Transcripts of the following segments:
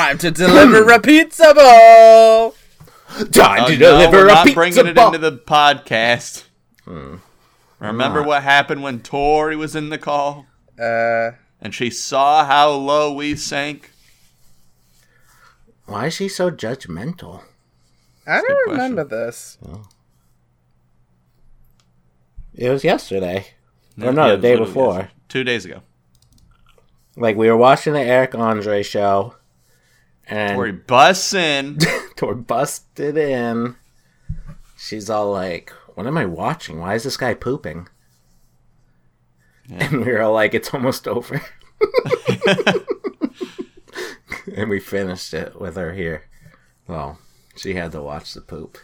Time to deliver a pizza ball. Time Oh, to no, deliver we're a not pizza bringing it into the podcast. Remember what happened when Tori was in the call Uh, and she saw how low we sank? Why is she so judgmental? I don't remember this. It was yesterday. Or Yeah, no, it the day before. yesterday. Two days ago. Like we were watching the Eric Andre show, and Tori busts in. Tor busted in. She's all like, "What am I watching? Why is this guy pooping?" Yeah. And we are all like, "It's almost over." and we finished it with her here. Well, she had to watch the poop.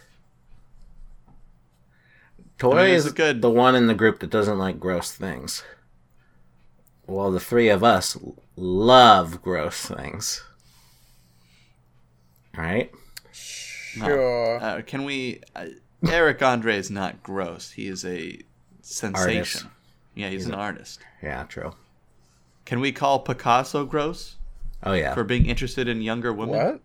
Tori I mean, is good- the one in the group that doesn't like gross things. Well, the three of us love gross things. Right? Sure. Uh, can we? Uh, Eric Andre is not gross. He is a sensation. Artist. Yeah, he's, an artist. Yeah, true. Can we call Picasso gross Oh yeah. for being interested in younger women? what?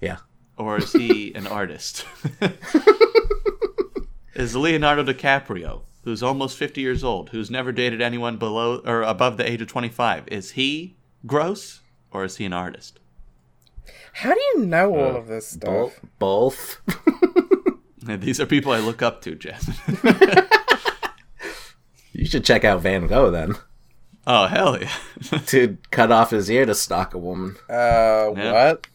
yeah. Or is he an artist? is Leonardo DiCaprio, who's almost 50 years old, who's never dated anyone below or above the age of 25, is he gross or is he an artist? How do you know all Uh, of this Both. stuff? Both. And these are people I look up to, Jasmine. you should check out Van Gogh then. oh, hell yeah. To cut off his ear to stalk a woman. Uh, Yeah. what?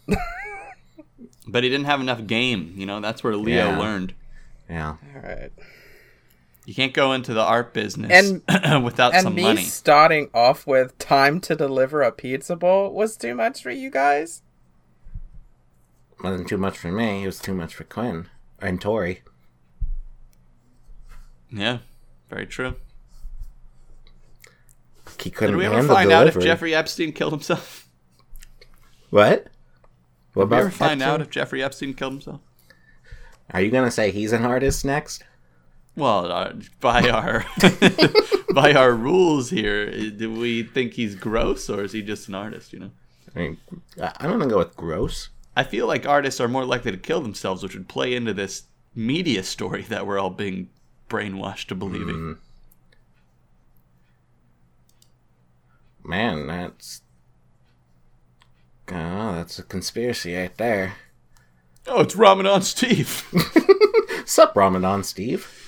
but he didn't have enough game. You know, that's where Leo Yeah. learned. Yeah. all right. You can't go into the art business And- without And some me money. starting off with time to deliver a pizza bowl was too much for you guys. Wasn't too much for me. It was too much for Quinn and Tori. Yeah, very true. He couldn't Did we ever find out if. Jeffrey Epstein killed himself? What? What Did we about ever find Epstein? out if Jeffrey Epstein killed himself? Are you gonna say he's an artist next? Well, uh, by our by our rules here, do we think he's gross or is he just an artist? You know, I mean, I'm gonna go with gross. I feel like artists are more likely to kill themselves, which would play into this media story that we're all being brainwashed to believing. Mm. Man, that's. Oh, that's a conspiracy right there. Oh, it's Ramadan Steve. Sup, Ramadan Steve?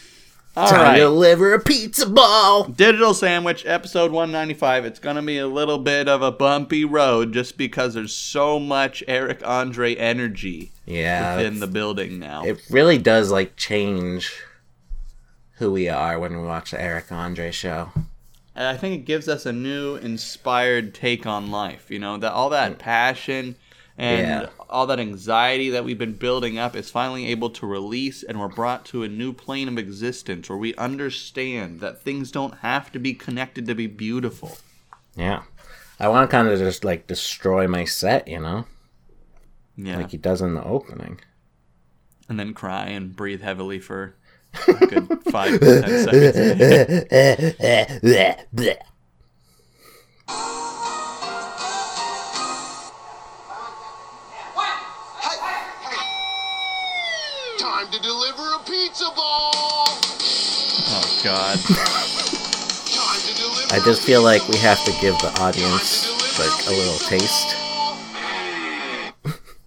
All Time right. to deliver a pizza ball. Digital Sandwich, episode 195. It's going to be a little bit of a bumpy road just because there's so much Eric Andre energy Yeah, within the building now. it really does like change who we are when we watch the Eric Andre show. And I think it gives us a new inspired take on life. You know, that all that mm. passion and Yeah. all that anxiety that we've been building up is finally able to release and we're brought to a new plane of existence where we understand that things don't have to be connected to be beautiful. Yeah, I want to kind of just like destroy my set, you know, Yeah. like he does in the opening. and then cry and breathe heavily for a good five to ten seconds. to deliver a pizza ball. Oh God. Time to deliver. I just feel like we have to give the audience like a little taste.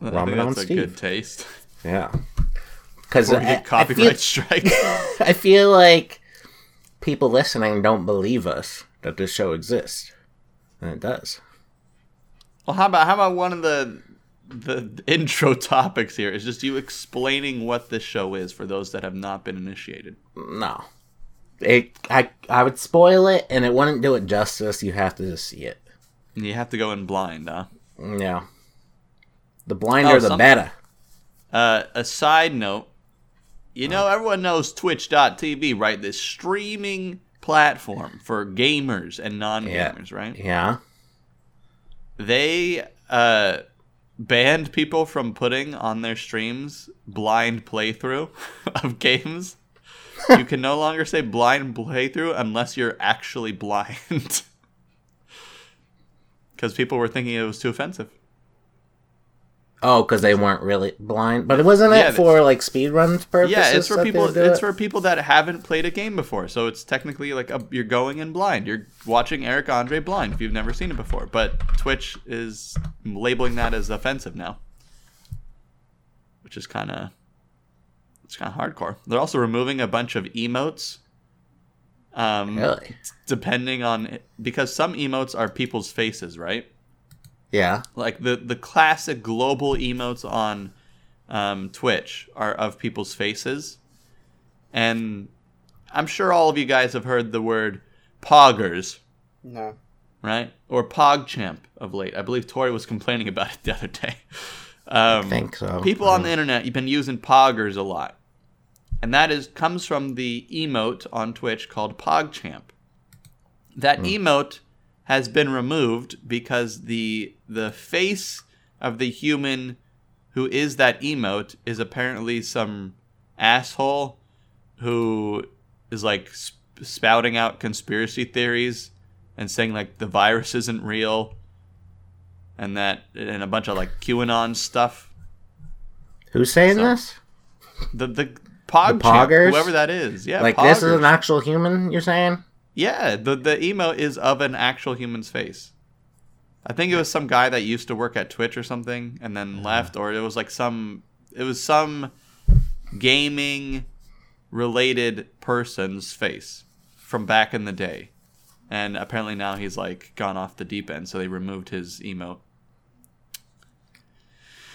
Ramen think Ramadan that's a Steve. good taste. Yeah, because Before we I, get copyright feel, strike. I feel like people listening don't believe us that this show exists, and it does. Well, how about how about one of the the intro topics here is just you explaining what this show is for those that have not been initiated. No, it I I would spoil it, and it wouldn't do it justice. You have to just see it. You have to go in blind, huh? Yeah, the blinder Oh, the some- better. Uh, a side note, you know, everyone knows Twitch.tv, right? This streaming platform for gamers and non-gamers, right? Yeah, They uh banned people from putting on their streams blind playthrough of games. you can no longer say blind playthrough unless you're actually blind. Because people were thinking it was too offensive. Oh, because they weren't really blind, but it wasn't Yeah, it for like speed runs purposes. Yeah, it's for people. It's it? for people that haven't played a game before. So it's technically like a, you're going in blind. You're watching Eric Andre blind if you've never seen it before. But Twitch is labeling that as offensive now, which is kind of it's kind of hardcore. They're also removing a bunch of emotes. Um, really. depending on because some emotes are people's faces, right? Yeah. like the the classic global emotes on um, Twitch are of people's faces, and I'm sure all of you guys have heard the word poggers, No. right? Or PogChamp of late. I believe Tori was complaining about it the other day. Um, I think so. people on the internet, you've been using poggers a lot, and that is comes from the emote on Twitch called PogChamp. That emote has been removed because the the face of the human who is that emote is apparently some asshole who is like sp- spouting out conspiracy theories and saying like the virus isn't real and that and a bunch of like QAnon stuff. Who's saying So- this? The the pog poggers? whoever that is, yeah, like this is an actual human? You're saying? Yeah, the the emote is of an actual human's face. I think it was some guy that used to work at Twitch or something and then uh-huh. left, or it was like some it was some gaming related person's face from back in the day. And apparently now he's like gone off the deep end, so they removed his emote.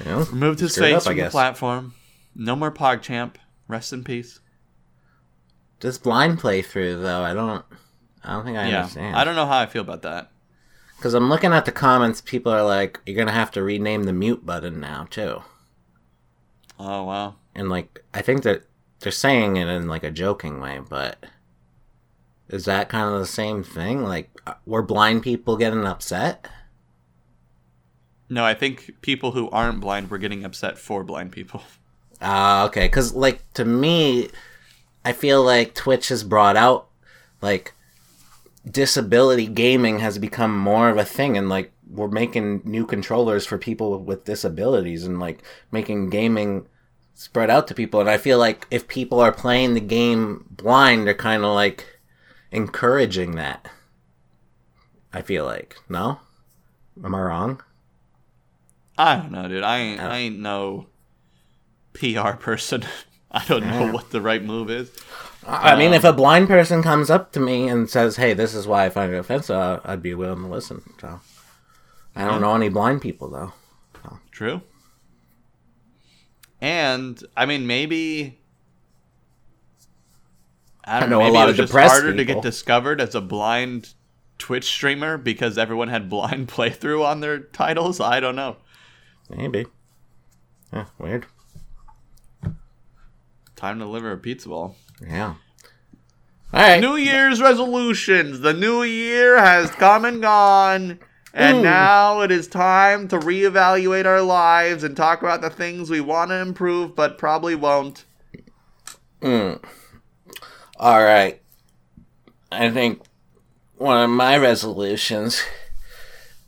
Know, Removed his face up, from the platform. No more PogChamp. Rest in peace. Just blind playthrough though, I don't. I don't think I yeah. understand. I don't know how I feel about that. Because I'm looking at the comments, people are like, "You're gonna have to rename the mute button now too." Oh wow. And like, I think that they're saying it in like a joking way, but is that kind of the same thing? Like, uh, were blind people getting upset? No, I think people who aren't blind were getting upset for blind people. Ah, okay. Because like to me, I feel like Twitch has brought out like disability gaming has become more of a thing, and like we're making new controllers for people with disabilities, and like making gaming spread out to people. And I feel like if people are playing the game blind, they're kind of like encouraging that. I feel like no, am I wrong? I don't know, dude. I ain't, Oh. I ain't no PR person. I don't know what the right move is. I mean, if a blind person comes up to me and says, "Hey, this is why I find it offensive," uh, I'd be willing to listen. So, I don't know any blind people though. True. And I mean, maybe I don't I know know. a Maybe lot it of was just depressed harder to get discovered as a blind Twitch streamer because everyone had blind playthrough on their titles. I don't know. Maybe. Yeah, weird. Time to deliver a pizza ball. Yeah. All right. New Year's resolutions. The new year has come and gone. And Ooh. now it is time to reevaluate our lives and talk about the things we want to improve but probably won't. Mm. All right. I think one of my resolutions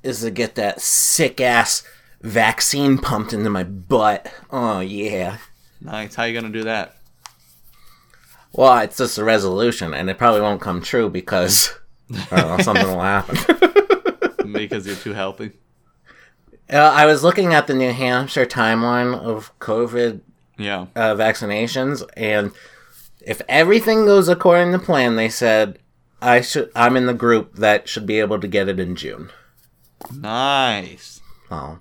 is to get that sick ass vaccine pumped into my butt. Oh yeah. Nice. How you gonna do that? Well, it's just a resolution, and it probably won't come true because know, something will happen. Because you're too healthy. Uh, I was looking at the New Hampshire timeline of COVID Yeah. uh, vaccinations, and if everything goes according to plan, they said I should. I'm in the group that should be able to get it in June. Nice. Oh,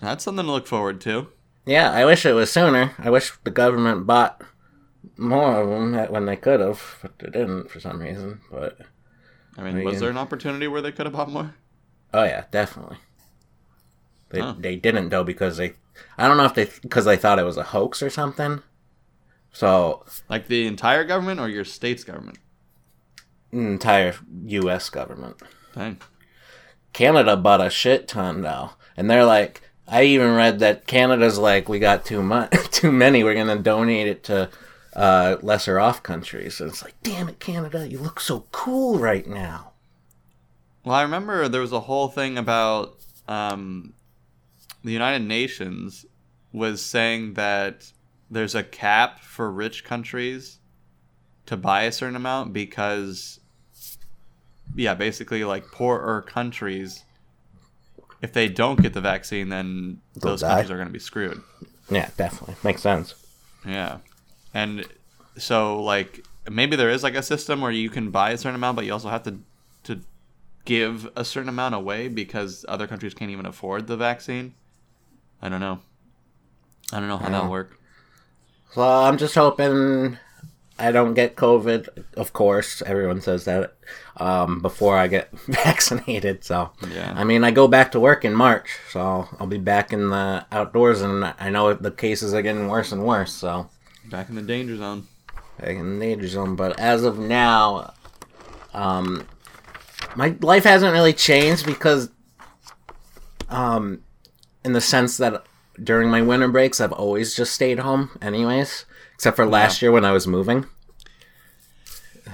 That's something to look forward to. Yeah. I wish it was sooner. I wish the government bought more of them when they could have, but they didn't for some reason. But I mean, was there an opportunity where they could have bought more? oh yeah, definitely. They Huh. they didn't though because they. I don't know if they because they thought it was a hoax or something. So Like the entire government or your state's government? entire U.S. government. Dang. Canada bought a shit ton though, and they're like, I even read that Canada's like, we got too much, too many. We're gonna donate it to uh, lesser off countries. And it's like, damn it, Canada, you look so cool right now. Well, I remember there was a whole thing about um, the United Nations was saying that there's a cap for rich countries to buy a certain amount because yeah, basically like poorer countries if they don't get the vaccine then They'll those die. countries are going to be screwed. Yeah, definitely makes sense. Yeah. And so like maybe there is like a system where you can buy a certain amount but you also have to to give a certain amount away because other countries can't even afford the vaccine. I don't know. I don't know how that'll work. So I'm just hoping I don't get COVID. Of course, everyone says that um, before I get vaccinated. So Yeah. I mean, I go back to work in March, so I'll be back in the outdoors, and I know the cases are getting worse and worse. So Back in the danger zone. back in the danger zone. But as of now, um, my life hasn't really changed because, um, in the sense that during my winter breaks, I've always just stayed home, anyways, except for last year when I was moving.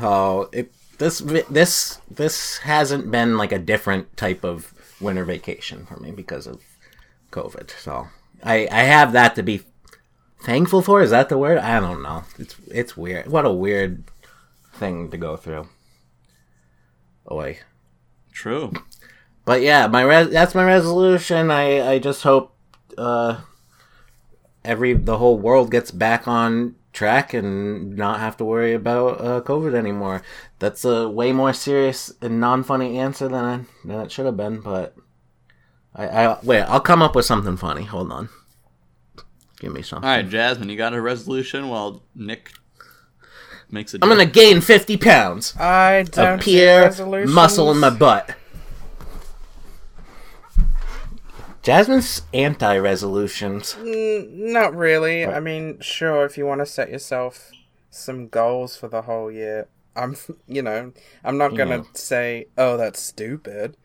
So it this this this hasn't been like a different type of winter vacation for me because of COVID. So I I have that to be thankful for. Is that the word? I don't know. It's it's weird. What a weird thing to go through. Oi. True. But yeah, my res- that's my resolution. I I just hope uh every the whole world gets back on track and not have to worry about uh, COVID anymore. That's a way more serious and non-funny answer than I, than it should have been. But I, I wait. I'll come up with something funny. Hold on. Give me something. All right, Jasmine, you got a resolution while Nick makes it. I'm gonna gain 50 pounds I don't of do pure resolutions. muscle in my butt. Jasmine's anti-resolutions. Mm, Not really. I mean, sure, if you want to set yourself some goals for the whole year, I'm, you know, I'm not gonna Yeah. say, "Oh, that's stupid."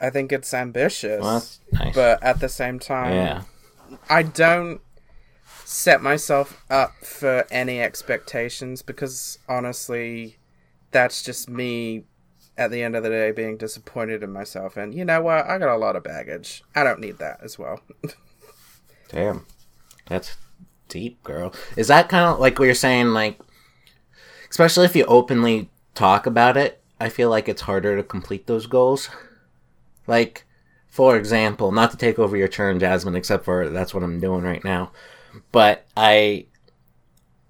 I think it's ambitious, Well, that's nice. but at the same time, yeah. I don't set myself up for any expectations because honestly, that's just me at the end of the day being disappointed in myself. And you know what? I got a lot of baggage. I don't need that as well. Damn. That's deep, girl. Is that kind of like what you're saying? Like, especially if you openly talk about it, I feel like it's harder to complete those goals. Like, for example, not to take over your turn, Jasmine, except for that's what I'm doing right now. But I,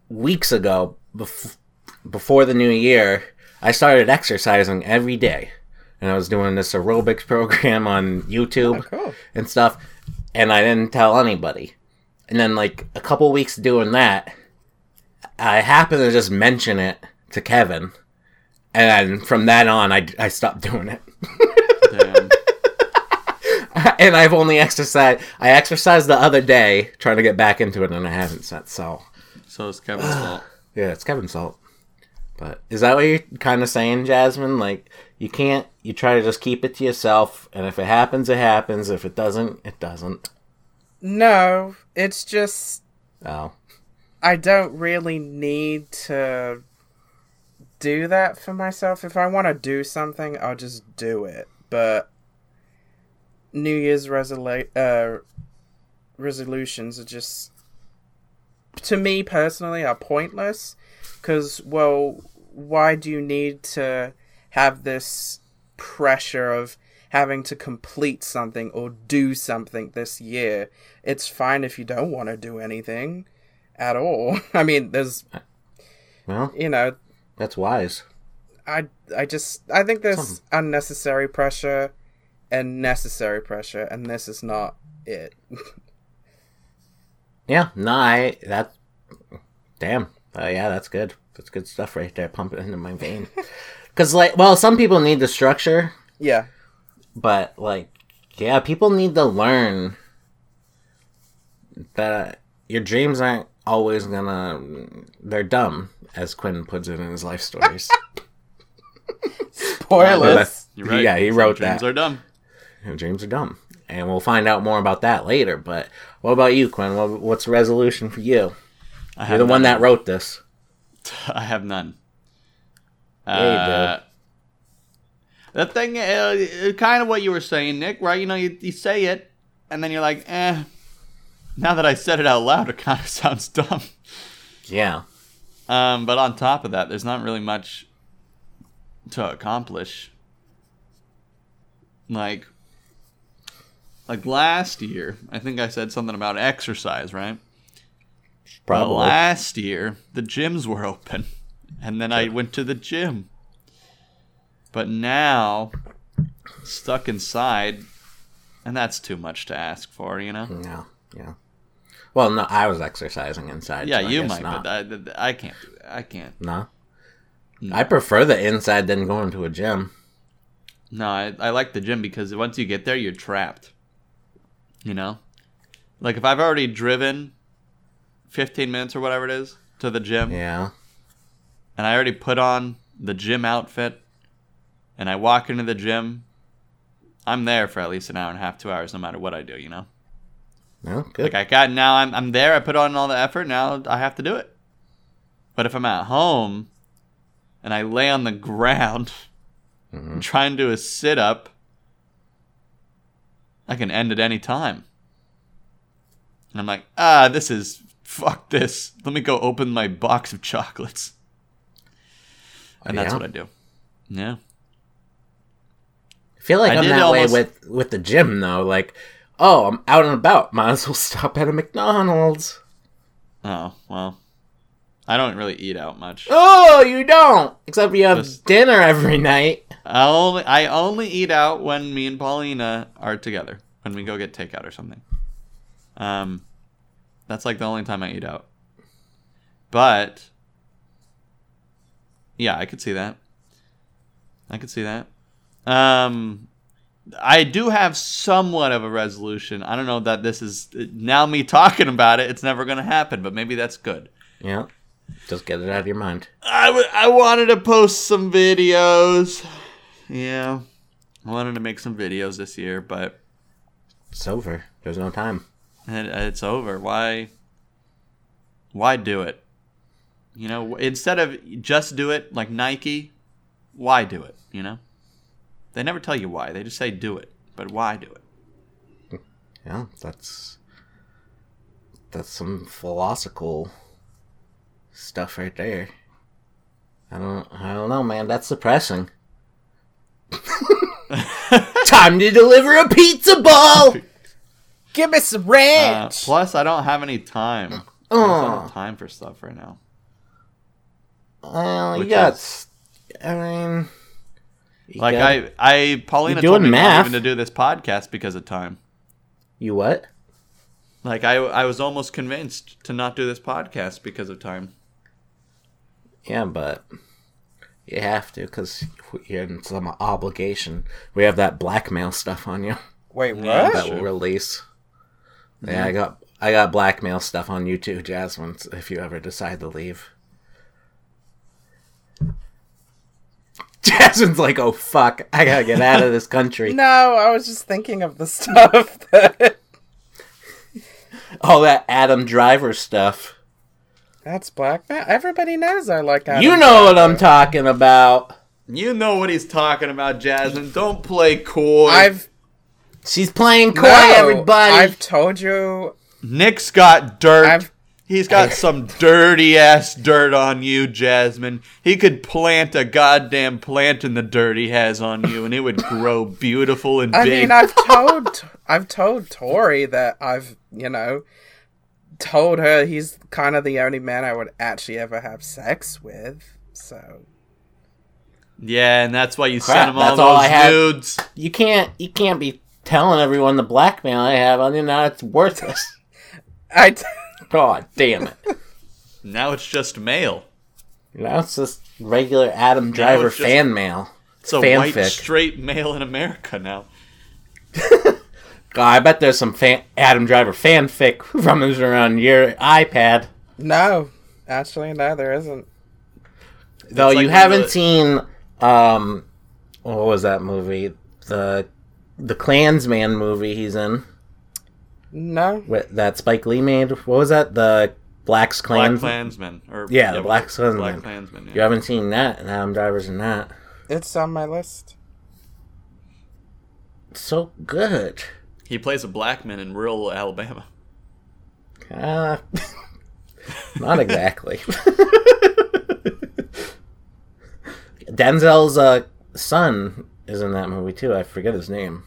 weeks ago, bef- before the new year, I started exercising every day. And I was doing this aerobics program on YouTube Oh, cool. and stuff, and I didn't tell anybody. And then, like a couple weeks doing that, I happened to just mention it to Kevin, and then from that on, I, I stopped doing it. And I've only exercised. I exercised the other day trying to get back into it, and I haven't since. So So it's Kevin's fault. yeah, it's Kevin's fault. But is that what you're kind of saying, Jasmine? Like you can't. You try to just keep it to yourself, and if it happens, it happens. If it doesn't, it doesn't. No, it's just Oh, I don't really need to do that for myself. If I want to do something, I'll just do it. But New Year's resolu- uh, resolutions are just, to me personally, are pointless. Because, well, why do you need to have this pressure of having to complete something or do something this year? It's fine if you don't want to do anything at all. I mean, there's, well, you know, that's wise. I I just I think there's Something. unnecessary pressure and necessary pressure, and this is not it. Yeah, no, I that. Damn, uh, yeah, that's good. That's good stuff right there. Pump it into my vein. Because like, well, some people need the structure, yeah, but like, yeah, people need to learn that your dreams aren't always gonna. They're dumb, as Quinn puts it in his life stories. spoilers. You're right. Yeah, he Some wrote dreams that. are dumb. Your dreams are dumb, and we'll find out more about that later. But what about you, Quinn? What's resolution for you? I You're the one that wrote this. I have none. Uh, the thing, uh, kind of what you were saying, Nick. Right? You know, you, you say it, and then you're like, eh. Now that I said it out loud, it kind of sounds dumb. Yeah. Um, but on top of that, there's not really much to accomplish. Like, like last year, I think I said something about exercise, right? But last year, the gyms were open, and then I went to the gym. But now, stuck inside, and that's too much to ask for, you know? Yeah. Yeah. Well, no, I was exercising inside. Yeah, so you might, not. but I, I can't do that. I can't. No. I prefer the inside than going to a gym. No, I, I like the gym because once you get there, you're trapped. You know? Like if I've already driven 15 minutes or whatever it is to the gym, Yeah. and I already put on the gym outfit, and I walk into the gym, I'm there for at least an hour and a half, two hours, no matter what I do, you know? No, good. Like I got now I'm I'm there, I put on all the effort, now I have to do it. But if I'm at home and I lay on the ground and try and do a sit up, I can end at any time. And I'm like, ah, this is fuck this. Let me go open my box of chocolates. And that's Yeah. what I do. Yeah. I feel like I I am that almost- way with with the gym though. Like, oh, I'm out and about. Might as well stop at a McDonald's. Oh, well. I don't really eat out much. Oh, you don't. Except you have Just- dinner every night. I only I only eat out when me and Paulina are together. When we go get takeout or something. Um, that's like the only time I eat out. But yeah, I could see that. I could see that. Um, I do have somewhat of a resolution. I don't know that this is now me talking about it. It's never going to happen, but maybe that's good. Yeah. Just get it out of your mind. I, w- I wanted to post some videos. Yeah. I wanted to make some videos this year, but It's over. There's no time. It, it's over. Why? Why do it? You know, instead of just do it like Nike, why do it? You know, they never tell you why. They just say do it, but why do it? Yeah, that's that's some philosophical stuff right there. I don't I don't know, man. That's depressing. Time to deliver a pizza ball. Give me some Uh, plus, I don't have any time. I don't Oh, have time for stuff right now. well, you got. is- I mean, Like got- I, I Paulina You're told me doing not math. even to do this podcast because of time. you what? Like I, I was almost convinced to not do this podcast because of time. Yeah, but you have to because you're in some obligation. We have that blackmail stuff on you. Wait, Yeah, what? that will release. Yeah, I got I got blackmail stuff on you too, Jasmine. If you ever decide to leave, Jasmine's like, "Oh fuck, I gotta get out of this country." No, I was just thinking of the stuff that. All that Adam Driver stuff. That's blackmail. Everybody knows I like. Adam you know what I'm talking about. You know what he's talking about, Jasmine. Don't play coy. I've She's playing coy, no, everybody. I've told you. Nick's got dirt. I've He's got some dirty ass dirt on you, Jasmine. He could plant a goddamn plant in the dirt he has on you, and it would grow beautiful and I big. I mean, I've told I've told Tori that I've you know told her he's kind of the only man I would actually ever have sex with. So yeah, and that's why you Crap, sent him all those all I nudes. you can't you can't be telling everyone the blackmail I have on you now. It's worthless. I t- God damn it. Now it's just mail. Now it's just regular Adam Driver just- fan mail. It's a white straight male in America now. God, I bet there's some fan- Adam Driver fanfic rummaging around your iPad. no, actually no, there isn't. Though like you one haven't the- seen, um, what was that movie? The the Klansman movie he's in. No, What, that Spike Lee made. What was that? The Black's Black Klansman. Klansman. Or, Yeah, the Black Black Klansman. Klansman. You haven't seen that, and Adam Driver's in that. it's on my list. It's so good. He plays a black man in rural Alabama. Uh, not exactly. Denzel's uh, son is in that movie too. I forget his name,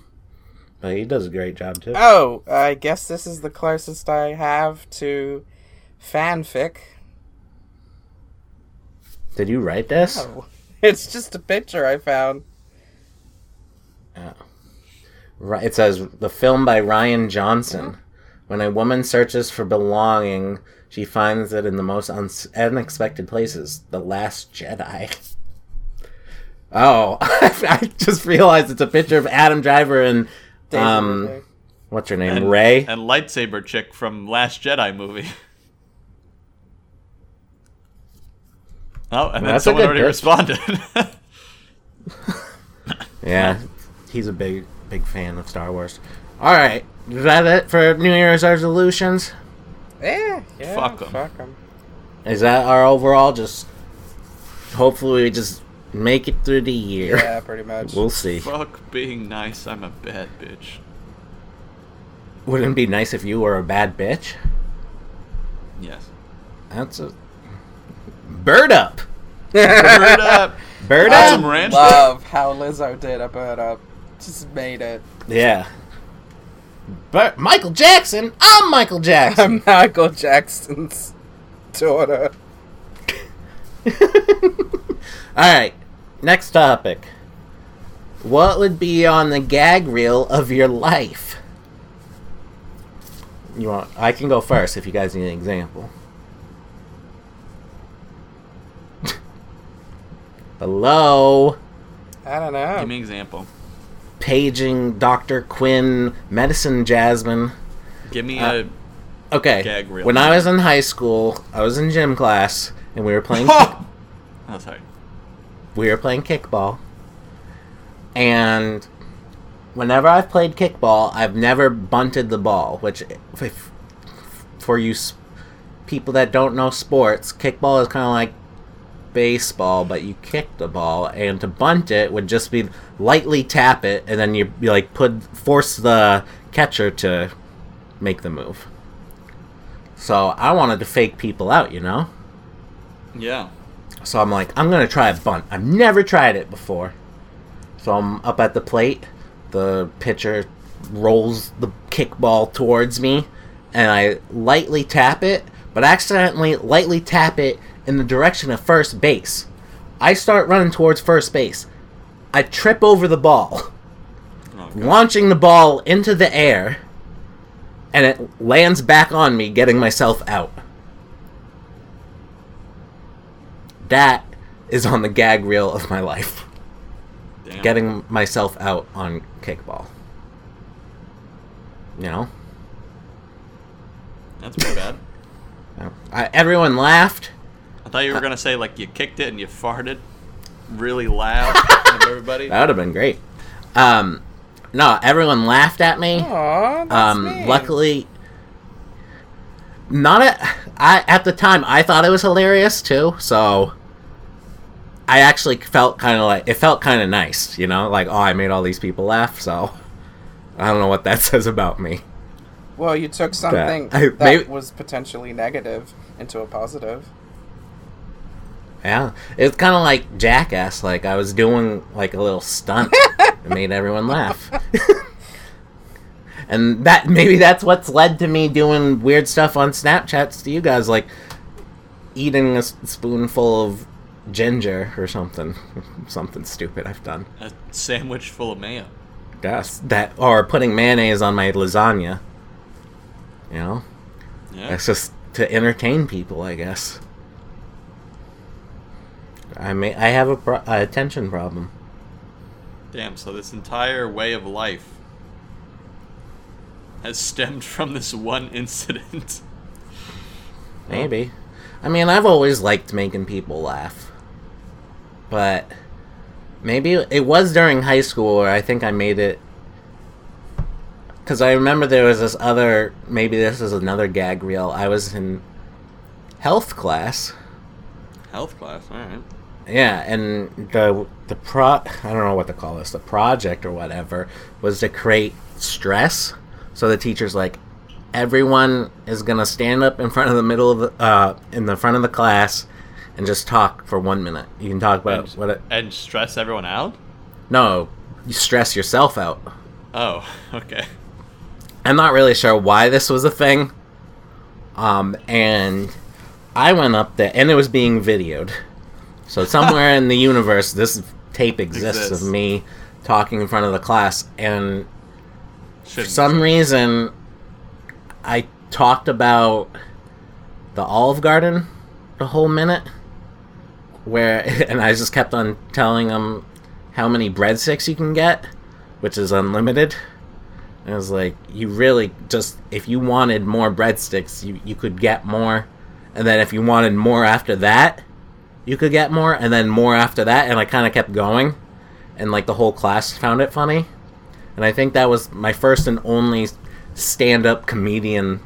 but he does a great job too. Oh, I guess this is the closest I have to fanfic. Did you write this? Oh, it's just a picture I found. Oh. Ri- It says the film by Rian Johnson. Mm-hmm. When a woman searches for belonging, she finds it in the most unexpected places. The Last Jedi. Oh, I just realized it's a picture of Adam Driver and um, what's her name, And, Rey. And lightsaber chick from Last Jedi movie. Oh, and then someone already pitch. responded. Yeah, he's a big, big fan of Star Wars. All right, is that it for New Year's resolutions? Yeah, yeah. Fuck 'em. Fuck 'em. Is that our overall? Just hopefully we just make it through the year. Yeah, pretty much. We'll see. Fuck being nice. I'm a bad bitch. Wouldn't it be nice if you were a bad bitch? Yes. That's a bird up. Bird up. Bird Got up. some ranch. Love how Lizzo did a bird up. Just made it. Yeah. But Michael Jackson. I'm Michael Jackson. I'm Michael Jackson's daughter. All right. Next topic. What would be on the gag reel of your life? You want? I can go first if you guys need an example. Hello. I don't know. Give me an example. Paging Dr. Quinn, Medicine Jasmine. Give me Uh, a. Okay. Gag reel. When I was in high school, I was in gym class and we were playing Oh, sorry. We were playing kickball. And whenever I've played kickball, I've never bunted the ball, which if, for you people that don't know sports, kickball is kind of like baseball, but you kick the ball, and to bunt it would just be lightly tap it, and then you, you like put force the catcher to make the move. So I wanted to fake people out, you know. Yeah. So I'm like, I'm gonna try a bunt. I've never tried it before. So I'm up at the plate. The pitcher rolls the kickball towards me, and I lightly tap it, but accidentally lightly tap it in the direction of first base. I start running towards first base. I trip over the ball, Oh, launching the ball into the air, and it lands back on me, getting myself out. That is on the gag reel of my life. Damn. Getting myself out on kickball. You know? That's pretty bad. I, everyone laughed. I thought you were gonna say like you kicked it and you farted really loud of everybody. That would have been great. Um, no, everyone laughed at me. Aw, that's um, mean. luckily, not at I at the time I thought it was hilarious too. So I actually felt kind of like it felt kind of nice, you know, like oh I made all these people laugh. So I don't know what that says about me. Well, you took something I- that maybe- was potentially negative into a positive. Yeah, it's kind of like Jackass. Like I was doing like a little stunt that made everyone laugh. and that maybe that's what's led to me doing weird stuff on Snapchats to you guys, like eating a spoonful of ginger or something, something stupid I've done. A sandwich full of mayo. Yes, that or putting mayonnaise on my lasagna. You know, Yeah. that's just to entertain people, I guess. I may I have a, pro- a attention problem. Damn. So this entire way of life has stemmed from this one incident. Maybe. I mean, I've always liked making people laugh. But maybe it was during high school where I think I made it. Because I remember there was this other. Maybe this is another gag reel. I was in health class. Health class. All right. Yeah, and the the pro I don't know what to call this, the project or whatever was to create stress. So the teacher's like, everyone is gonna stand up in front of the middle of the uh, in the front of the class and just talk for one minute. You can talk about And, what it. and stress everyone out? No, you stress yourself out. Oh, okay. I'm not really sure why this was a thing. Um, and I went up there, and it was being videoed. So somewhere in the universe, this tape exists, Exists. of me talking in front of the class, and for Shouldn't some reason, I talked about the Olive Garden the whole minute. Where and I just kept on telling them how many breadsticks you can get, which is unlimited. And I was like, you really just if you wanted more breadsticks, you you could get more, and then if you wanted more after that, you could get more, and then more after that, and I kind of kept going, and like the whole class found it funny, and I think that was my first and only stand-up comedian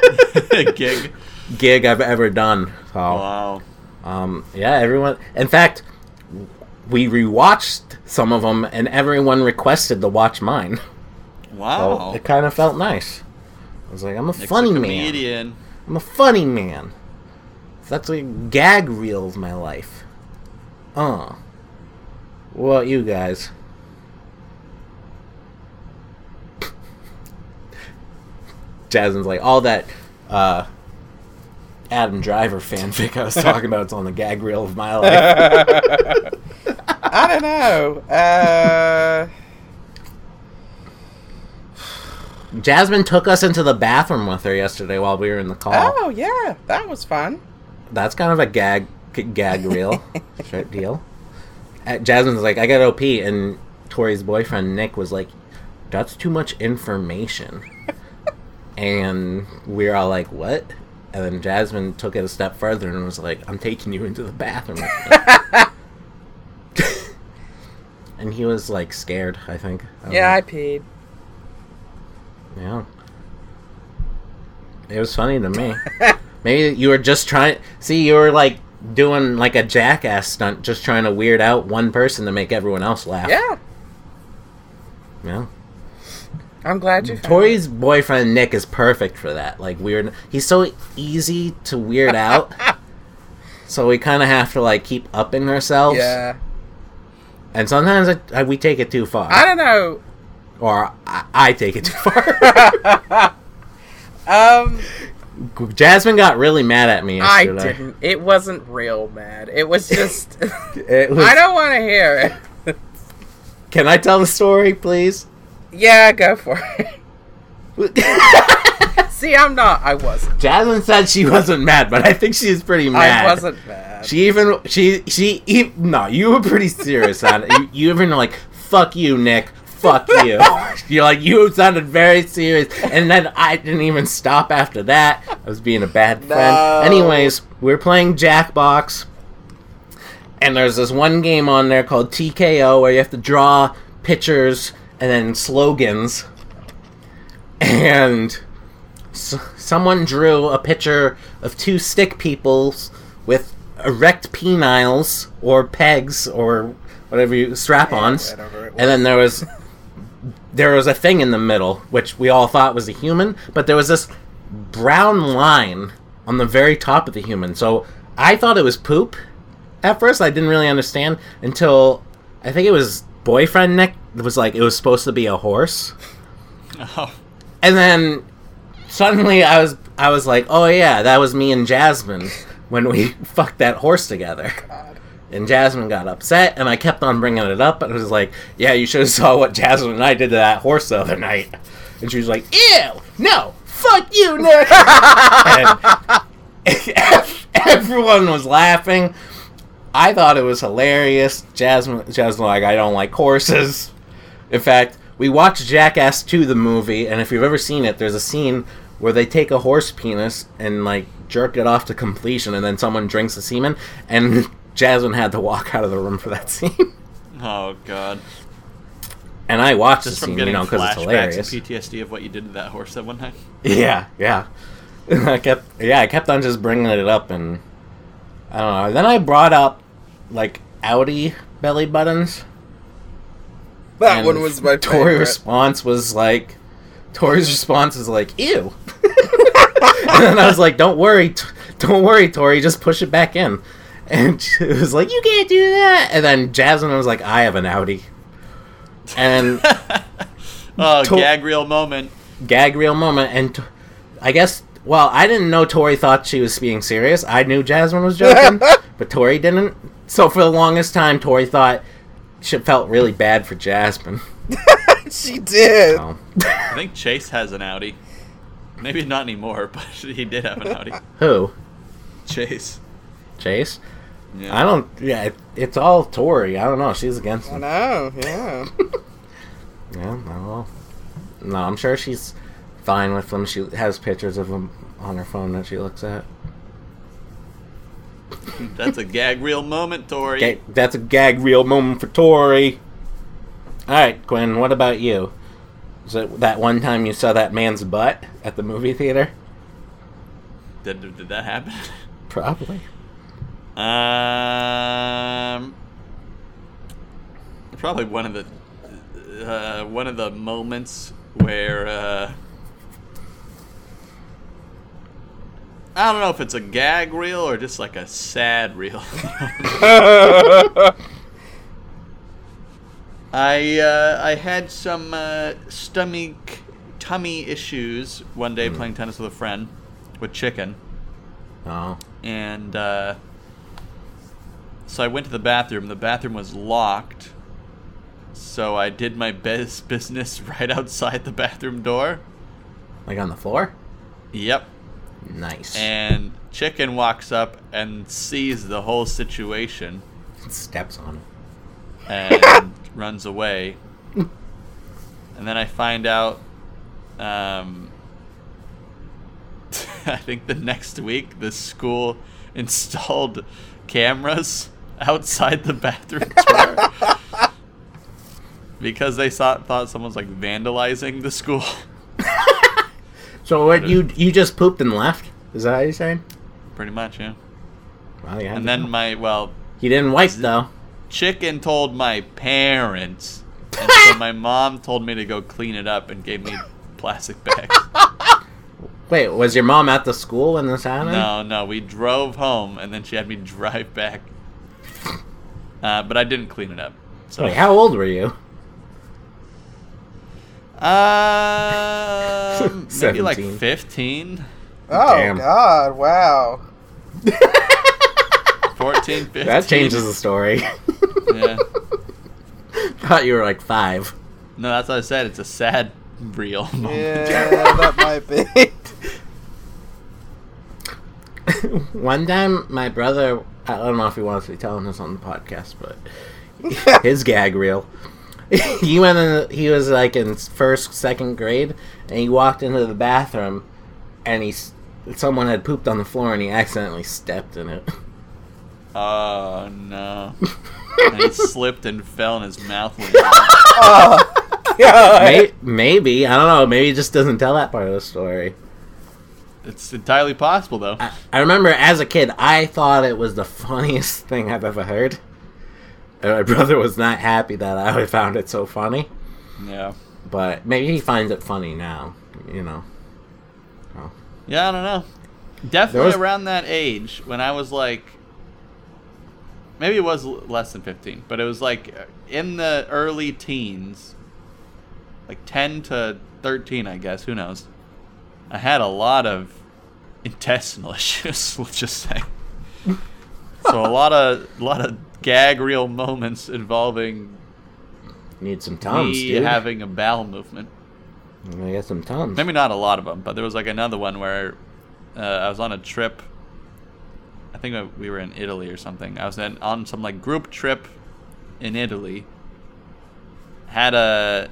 gig. gig I've ever done. So, Wow. Um, yeah, everyone. In fact, we rewatched some of them, and everyone requested to watch mine. So Wow. it kind of felt nice. I was like, I'm a funny a man. I'm a funny man. That's a gag reel of my life. Uh. What about you guys? Jasmine's like, all that uh, Adam Driver fanfic I was talking about is on the gag reel of my life. I don't know. Uh, Jasmine took us into the bathroom with her yesterday while we were in the car. oh yeah, that was fun. That's kind of a gag gag reel straight deal. Uh, Jasmine's like, I got OP, and Tori's boyfriend Nick was like, "That's too much information," and we are all like, "What?" And then Jasmine took it a step further and was like, "I'm taking you into the bathroom." with me." and he was like scared. I think. I Yeah, I know. peed. Yeah. It was funny to me. Maybe you were just trying. See, you were like doing like a jackass stunt, just trying to weird out one person to make everyone else laugh. Yeah, Yeah. I'm glad you. found Tori's boyfriend Nick is perfect for that. Like weird. He's so easy to weird out. so we kind of have to like keep upping ourselves. Yeah, And sometimes it, I, we take it too far, I don't know. or I, I take it too far. Um, Jasmine got really mad at me I didn't. It wasn't real mad. It was just. It was, I don't want to hear it. Can I tell the story, please? Yeah, go for it. See, I'm not. I wasn't. Jasmine said she wasn't mad, but I think she was pretty mad. I wasn't mad. She even she she e- no, you were pretty serious on it. You, you even were like, "Fuck you, Nick. Fuck you." You're like you sounded very serious, and then I didn't even stop after that. I was being a bad friend. No. Anyways, we are playing Jackbox, and there's this one game on there called TKO where you have to draw pictures and then slogans, and s- someone drew a picture of two stick peoples with erect peniles or pegs or whatever you strap-ons, and then there was there was a thing in the middle which we all thought was a human, but there was this brown line on the very top of the human. So I thought it was poop. At first, I didn't really understand until I think it was boyfriend Nick was like it was supposed to be a horse Oh, and then suddenly I was I was like, oh yeah, that was me and Jasmine when we fucked that horse together. And Jasmine got upset, and I kept on bringing it up. And it was like, yeah, you should have saw what Jasmine and I did to that horse the other night. And she was like, ew, no, fuck you, Nick. and everyone was laughing. I thought it was hilarious. Jasmine, Jasmine, like, I don't like horses. In fact, we watched Jackass 2, the movie, and if you've ever seen it, there's a scene where they take a horse penis and, like, jerk it off to completion, and then someone drinks the semen, and Jasmine had to walk out of the room for that scene. oh God! and I watched Just the scene, you know, because it's hilarious. PTSD of what you did to that horse that one night. Yeah, yeah. I kept, yeah, I kept on just bringing it up, and I don't know. Then I brought up, like, Audi belly buttons. That And one was my Tori favorite. response was like, Tori's response is like, "Ew," and then I was like, "Don't worry, t- don't worry, Tori, just push it back in." And she was like, "You can't do that." And then Jasmine was like, "I have an Audi," and Oh, To- gag reel moment. gag reel moment. And t- I guess, well, I didn't know Tori thought she was being serious. I knew Jasmine was joking, but Tori didn't. So for the longest time, Tori thought she felt really bad for Jasmine. she did. So, I think Chase has an Audi. Maybe not anymore, but he did have an Audi. who? Chase. Chase? Yeah. I don't. Yeah, it, it's all Tori. I don't know. She's against him. I him. know. Yeah. Yeah, I. No, I'm sure she's fine with them. She has pictures of him on her phone that she looks at. That's a gag reel moment, Tori. Okay, that's a gag reel moment for Tori. All right, Quinn. What about you? Was it that one time you saw that man's butt at the movie theater? Did, did that happen? Probably. Um, probably one of the uh, one of the moments where uh, I don't know if it's a gag reel or just like a sad reel. I uh, I had some uh, stomach tummy issues one day playing tennis with a friend with chicken Oh, and uh, so I went to the bathroom. The bathroom was locked, so I did my best business right outside the bathroom door. like on the floor? Yep. Nice. And Chicken walks up and sees the whole situation Steps on it. and runs away. And then I find out, um, I think the next week, the school installed cameras outside the bathroom door because they thought someone was like vandalizing the school. So what you you just pooped and left? Is that what you're saying? Pretty much, yeah. Well, yeah. And then my, well, he didn't wipe though. Chicken told my parents, and so my mom told me to go clean it up and gave me plastic bags. Wait, was your mom at the school when this happened? No, no, we drove home, and then she had me drive back. Uh, but I didn't clean it up. So, Wait, how old were you? Um, maybe like 15. Oh Damn. God! Wow. 14, 15. That changes the story. Yeah. Thought you were like five. No, that's what I said. It's a sad reel moment. Yeah, that might be. One time, my brother, I don't know if he wants to be telling this on the podcast, but his gag reel. he went in, he was like in first, second grade, and he walked into the bathroom, and he, someone had pooped on the floor, and he accidentally stepped in it. Oh no. and he slipped and fell, and his mouth went. oh God. May, maybe, I don't know, maybe he just doesn't tell that part of the story. It's entirely possible, though. I, I remember as a kid, I thought it was the funniest thing I've ever heard. And my brother was not happy that I found it so funny. Yeah. But maybe he finds it funny now, you know. Yeah, I don't know. Definitely was- around that age when I was like, maybe it was less than 15, but it was like uh, in the early teens, like 10 to 13, I guess. Who knows? I had a lot of intestinal issues. Let's just say. so a lot of a lot of gag reel moments involving Need some tums, me dude. having a bowel movement. I get some tums. Maybe not a lot of them, but there was like another one where uh, I was on a trip. I think we were in Italy or something. I was in, on some like group trip in Italy. Had a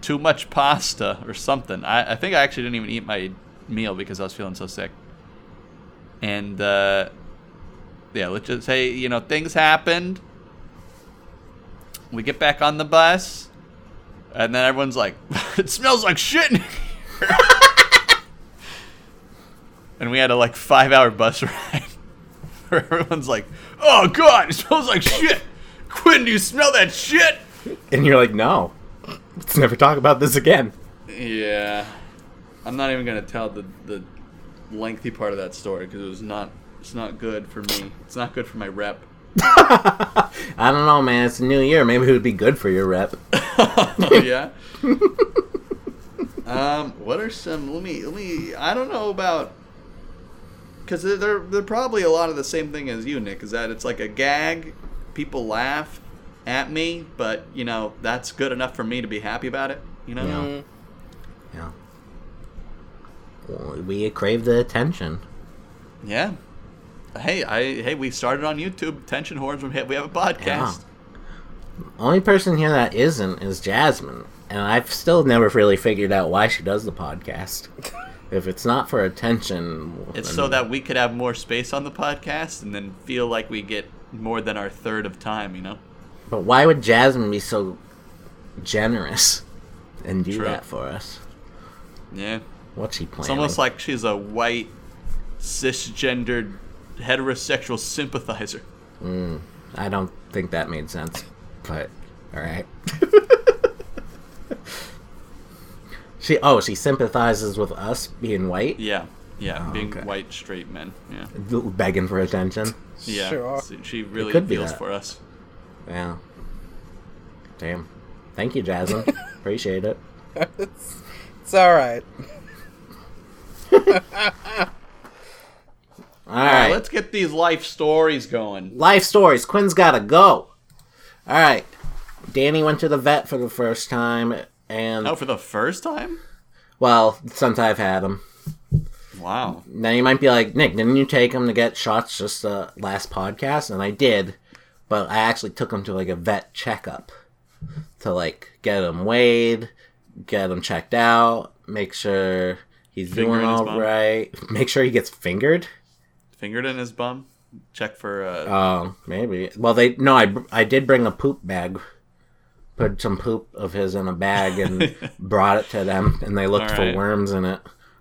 too much pasta or something. I, I think I actually didn't even eat my meal because I was feeling so sick. And uh, yeah, let's just say you know things happened. We get back on the bus. And then everyone's like, it smells like shit in here. and we had a like five hour bus ride where everyone's like, oh god, it smells like shit. Quinn, do you smell that shit? And you're like, no. Let's never talk about this again. Yeah, I'm not even gonna tell the the lengthy part of that story because it was not. It's not good for me. It's not good for my rep. I don't know, man. It's a new year. Maybe it would be good for your rep. oh yeah. um, what are some? Let me. Let me. I don't know about. Because they're, they're they're probably a lot of the same thing as you, Nick. Is that it's like a gag, people laugh at me, but you know that's good enough for me to be happy about it. You know. Yeah. Yeah. Well, we crave the attention. Yeah. Hey, I hey, we started on YouTube. Tension horns. We have we have a podcast. Only person here that isn't is Jasmine, and I've still never really figured out why she does the podcast. if it's not for attention, It's then- so that we could have more space on the podcast and then feel like we get more than our third of time. You know. But why would Jasmine be so generous and do True. that for us? Yeah. What's she planning? It's almost like she's a white, cisgendered, heterosexual sympathizer. Mm, I don't think that made sense, but all right. she oh she sympathizes with us being white, Yeah, yeah, Oh, being okay. white straight men. Yeah, begging for attention. yeah. Sure. She really could be feels for us. Yeah. Damn. Thank you, Jasmine. Appreciate it. it's, it's all right. All All right. right, let's get these life stories going. Life stories. Quinn's gotta go. All right. Danny went to the vet for the first time, and Oh, for the first time? well, since I've had him. Wow. Now you might be like, Nick, didn't you take him to get shots just uh, last podcast? And I did, but I actually took him to like a vet checkup to like get him weighed, get him checked out, make sure he's Finger doing all right, make sure he gets fingered. Fingered in his bum. Check for uh, Oh, maybe. Well, they no, I I did bring a poop bag. Put some poop of his in a bag and brought it to them, and they looked for Alright. worms in it,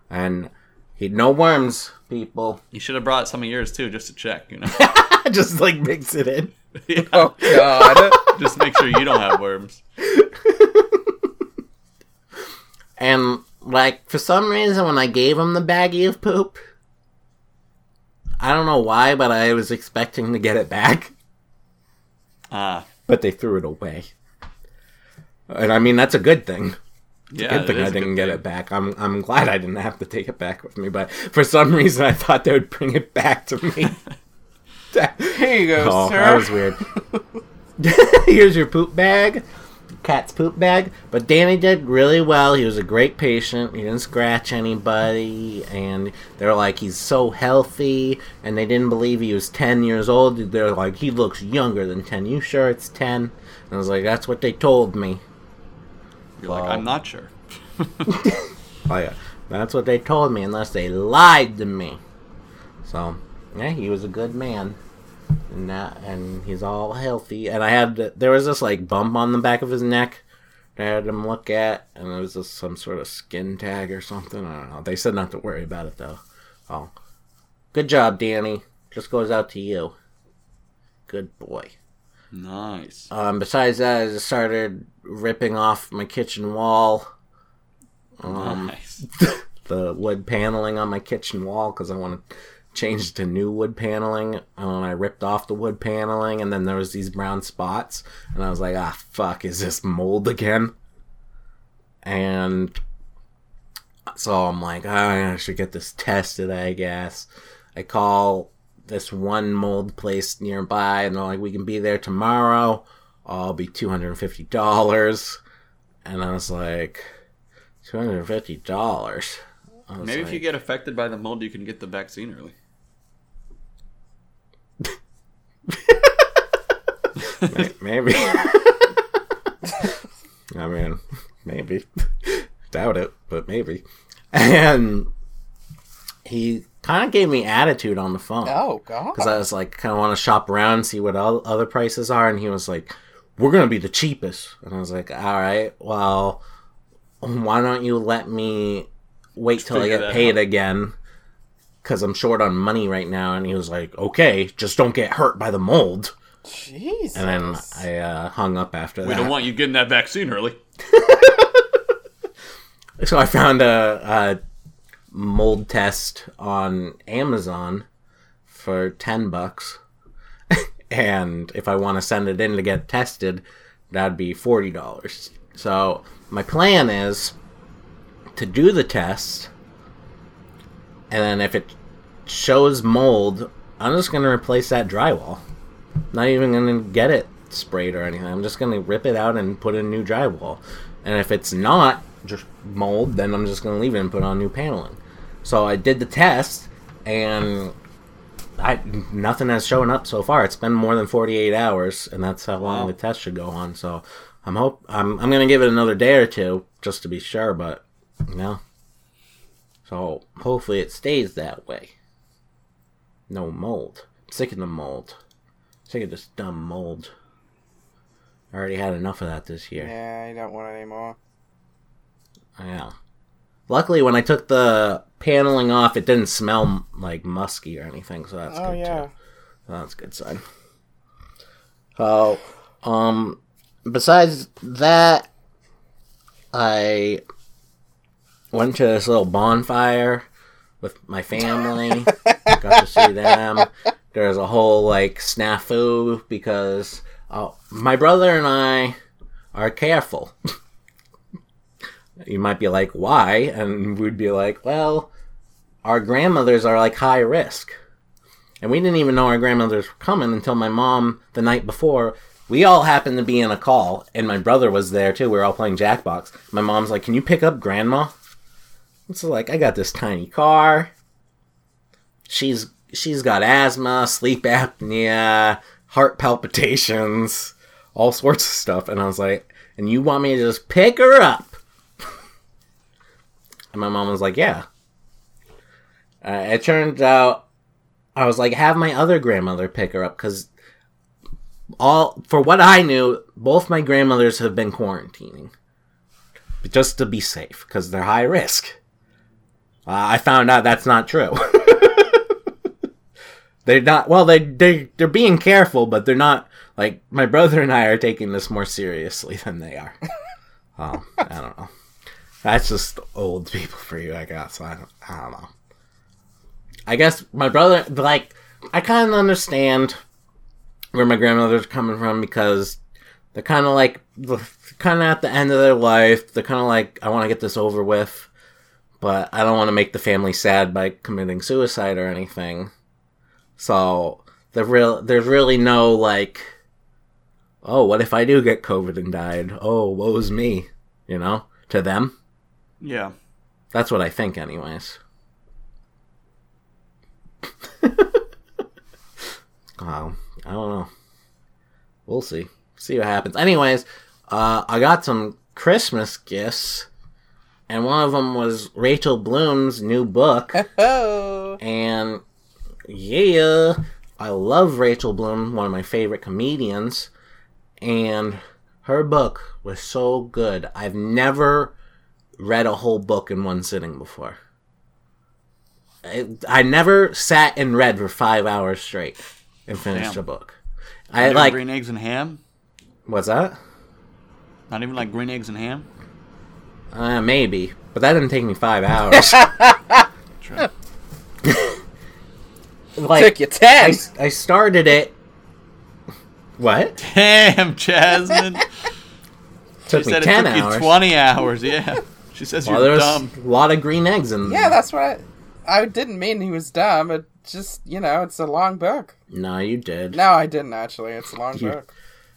and he no worms, people. You should have brought some of yours too, just to check. You know, Just like mix it in. Yeah, Oh God. just make sure you don't have worms. And like for some reason, when I gave him the baggie of poop, I don't know why, but I was expecting to get it back, Ah, but they threw it away. And I mean that's a good thing. yeah. good thing I didn't get thing. it back. I'm I'm glad I didn't have to take it back with me, but for some reason I thought they would bring it back to me. Here you go, oh, sir. that was weird. Here's your poop bag, cat's poop bag. But Danny did really well. He was a great patient. He didn't scratch anybody, and they're like he's so healthy. And they didn't believe he was ten years old. They're like he looks younger than ten. You sure it's ten? And I was like, that's what they told me. You're like, I'm not sure. Oh yeah, that's what they told me. Unless they lied to me. So yeah, he was a good man, and that, and he's all healthy. And I had there was this like bump on the back of his neck. I had him look at, and it was just some sort of skin tag or something. I don't know. They said not to worry about it though. Oh, good job, Danny. Just goes out to you. Good boy. Nice. Um, besides that, I just started ripping off my kitchen wall. Um, nice. the wood paneling on my kitchen wall because I want to change to new wood paneling. And I ripped off the wood paneling, and then there was these brown spots, and I was like, "Ah, fuck! Is this mold again?" And so I'm like, "Ah, I should get this tested, I guess. I call this one mold place nearby, and they're like, "We can be there tomorrow. I'll be two hundred and fifty dollars." And I was like, two hundred and fifty dollars. Maybe if you get affected by the mold, you can get the vaccine early. maybe. I mean, maybe. Doubt it, but maybe. And he kind of gave me attitude on the phone. Oh God. because I was like, kind of want to shop around, see what o- other prices are, and he was like, "We're gonna be the cheapest," and I was like, "All right, well, why don't you let me wait till I get paid out." again?" Because I'm short on money right now, and he was like, "Okay, just don't get hurt by the mold." Jesus. And then I uh, hung up after We that. We don't want you getting that vaccine early. So I found a, a mold test on Amazon for ten bucks, and if I want to send it in to get tested, that'd be forty dollars. So my plan is to do the test, and then if it shows mold, I'm just gonna replace that drywall. Not even gonna get it sprayed or anything. I'm just gonna rip it out and put in new drywall. And if it's not just mold, then I'm just gonna leave it and put on new paneling. So I did the test, and I nothing has shown up so far. It's been more than 48 hours, and that's how long Wow. the test should go on. So I'm hope I'm I'm gonna give it another day or two just to be sure, but no. So hopefully it stays that way. No mold. I'm sick of the mold. Sick of this dumb mold. I already had enough of that this year. Yeah, I don't want it anymore. Yeah. Luckily, when I took the paneling off, it didn't smell like musky or anything, so that's oh good yeah. too. So that's a good sign. So, um, besides that, I went to this little bonfire with my family. got to see them. There's a whole like snafu because uh, my brother and I are careful. you might be like, why? And we'd be like, well, our grandmothers are like high risk. And we didn't even know our grandmothers were coming until my mom, the night before, we all happened to be in a call, and my brother was there too. We were all playing Jackbox. My mom's like, Can you pick up grandma? So like, I got this tiny car. She's she's got asthma, sleep apnea, heart palpitations, all sorts of stuff. And I was like, and you want me to just pick her up? And my mom was like, Yeah. Uh, it turned out I was like, have my other grandmother pick her up because all for what I knew, both my grandmothers have been quarantining just to be safe because they're high risk. Uh, I found out that's not true. they're not well. They they they're being careful, but they're not like my brother and I are taking this more seriously than they are. oh, I don't know. That's just old people for you, I guess. I don't, I don't know. I guess my brother, like, I kind of understand where my grandmother's coming from because they're kind of like, kind of at the end of their life. They're kind of like, I want to get this over with, but I don't want to make the family sad by committing suicide or anything. So the real, there's really no like, oh, what if I do get COVID and died? Oh, woe's me, you know, to them. Yeah. That's what I think, anyways. Wow, I don't know. We'll see. See what happens. Anyways, uh, I got some Christmas gifts, and one of them was Rachel Bloom's new book. Oh. And yeah, I love Rachel Bloom, one of my favorite comedians, and her book was so good. I've never read a whole book in one sitting before. I, I never sat and read for five hours straight and finished Damn. a book. Not I like green eggs and ham. what's that? Not even like green eggs and ham. Uh, maybe, but that didn't take me five hours. Like Took you ten. I, I started it. What? Damn, Jasmine. Took she me said ten it took hours. you 20 hours. Yeah. She says Well, you're there was dumb. a lot of green eggs in. Yeah, that's what I, I didn't mean he was dumb. It just you know, it's a long book. No, you did. No, I didn't actually. It's a long You- book.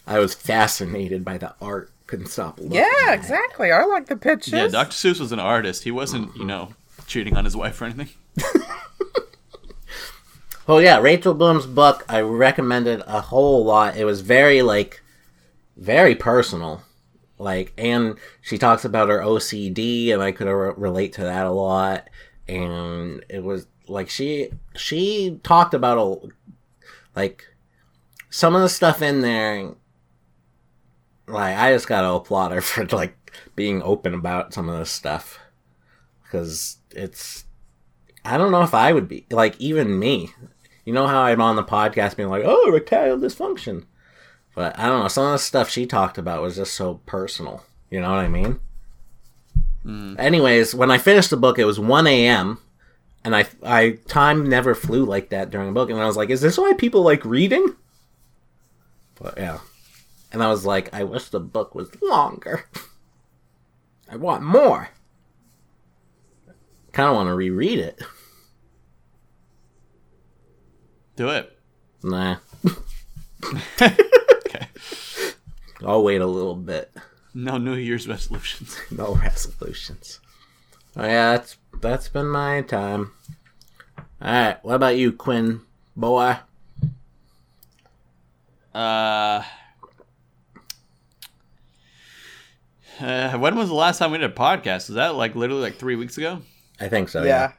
I was fascinated by the art. Couldn't stop looking. Yeah, exactly. I like the pictures. Yeah, Dr. Seuss was an artist. He wasn't, you know, cheating on his wife or anything. Oh yeah, Rachel Bloom's book. I recommended a whole lot. It was very like, very personal. Like, and she talks about her OCD, and I could re- relate to that a lot. And it was like she she talked about a like some of the stuff in there. Like, I just gotta applaud her for like being open about some of this stuff because it's I don't know if I would be like even me. You know how I'm on the podcast being like, "Oh, erectile dysfunction," but I don't know. Some of the stuff she talked about was just so personal. You know what I mean? Hmm. Anyways, when I finished the book, it was 1 a.m. And I, I, time never flew like that during a book. And I was like, is this why people like reading? But yeah. And I was like, I wish the book was longer. I want more. Kind of want to reread it. Do it. Nah. Okay. I'll wait a little bit. No New Year's resolutions. No resolutions. Oh yeah, that's that's been my time. Alright, what about you, Quinn boy? Uh, uh, when was the last time we did a podcast? Was that like literally like three weeks ago? I think so, yeah.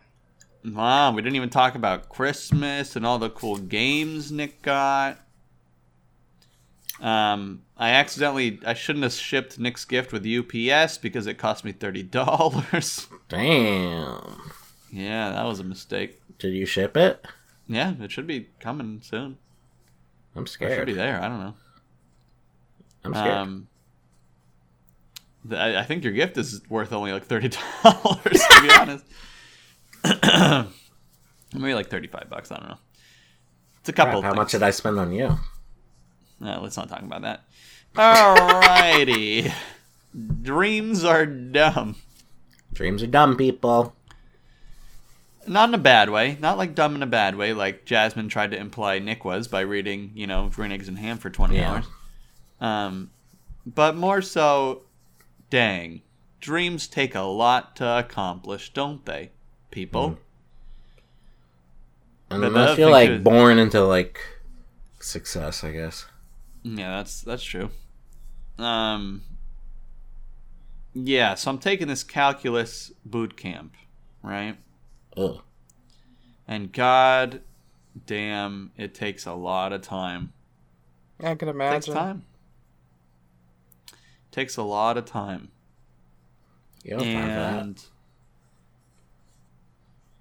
yeah. Wow, we didn't even talk about Christmas and all the cool games Nick got. Um, I accidentally I shouldn't have shipped Nick's gift with UPS because it cost me thirty dollars. Damn. yeah, that was a mistake. Did you ship it? Yeah, it should be coming soon. I'm It should scared. be there. I don't know. I'm scared. Um, th- I, I think your gift is worth only like thirty dollars to be honest. Maybe like thirty-five bucks. I don't know. It's a couple. Crap, how things. much did I spend on you? No, let's not talk about that. Alrighty. Dreams are dumb. Dreams are dumb, people. Not in a bad way. Not like dumb in a bad way, like Jasmine tried to imply Nick was by reading, you know, Green Eggs and Ham for 20 Yeah. hours. Um, but more so, dang. Dreams take a lot to accomplish, don't they, people? And But the unless other like too, is- born into like success, I guess. Yeah, that's that's true. Um, yeah, so I'm taking this calculus boot camp, right? Ugh. And god damn, it takes a lot of time. I can Takes imagine. time. Takes a lot of time. You don't have time for that. and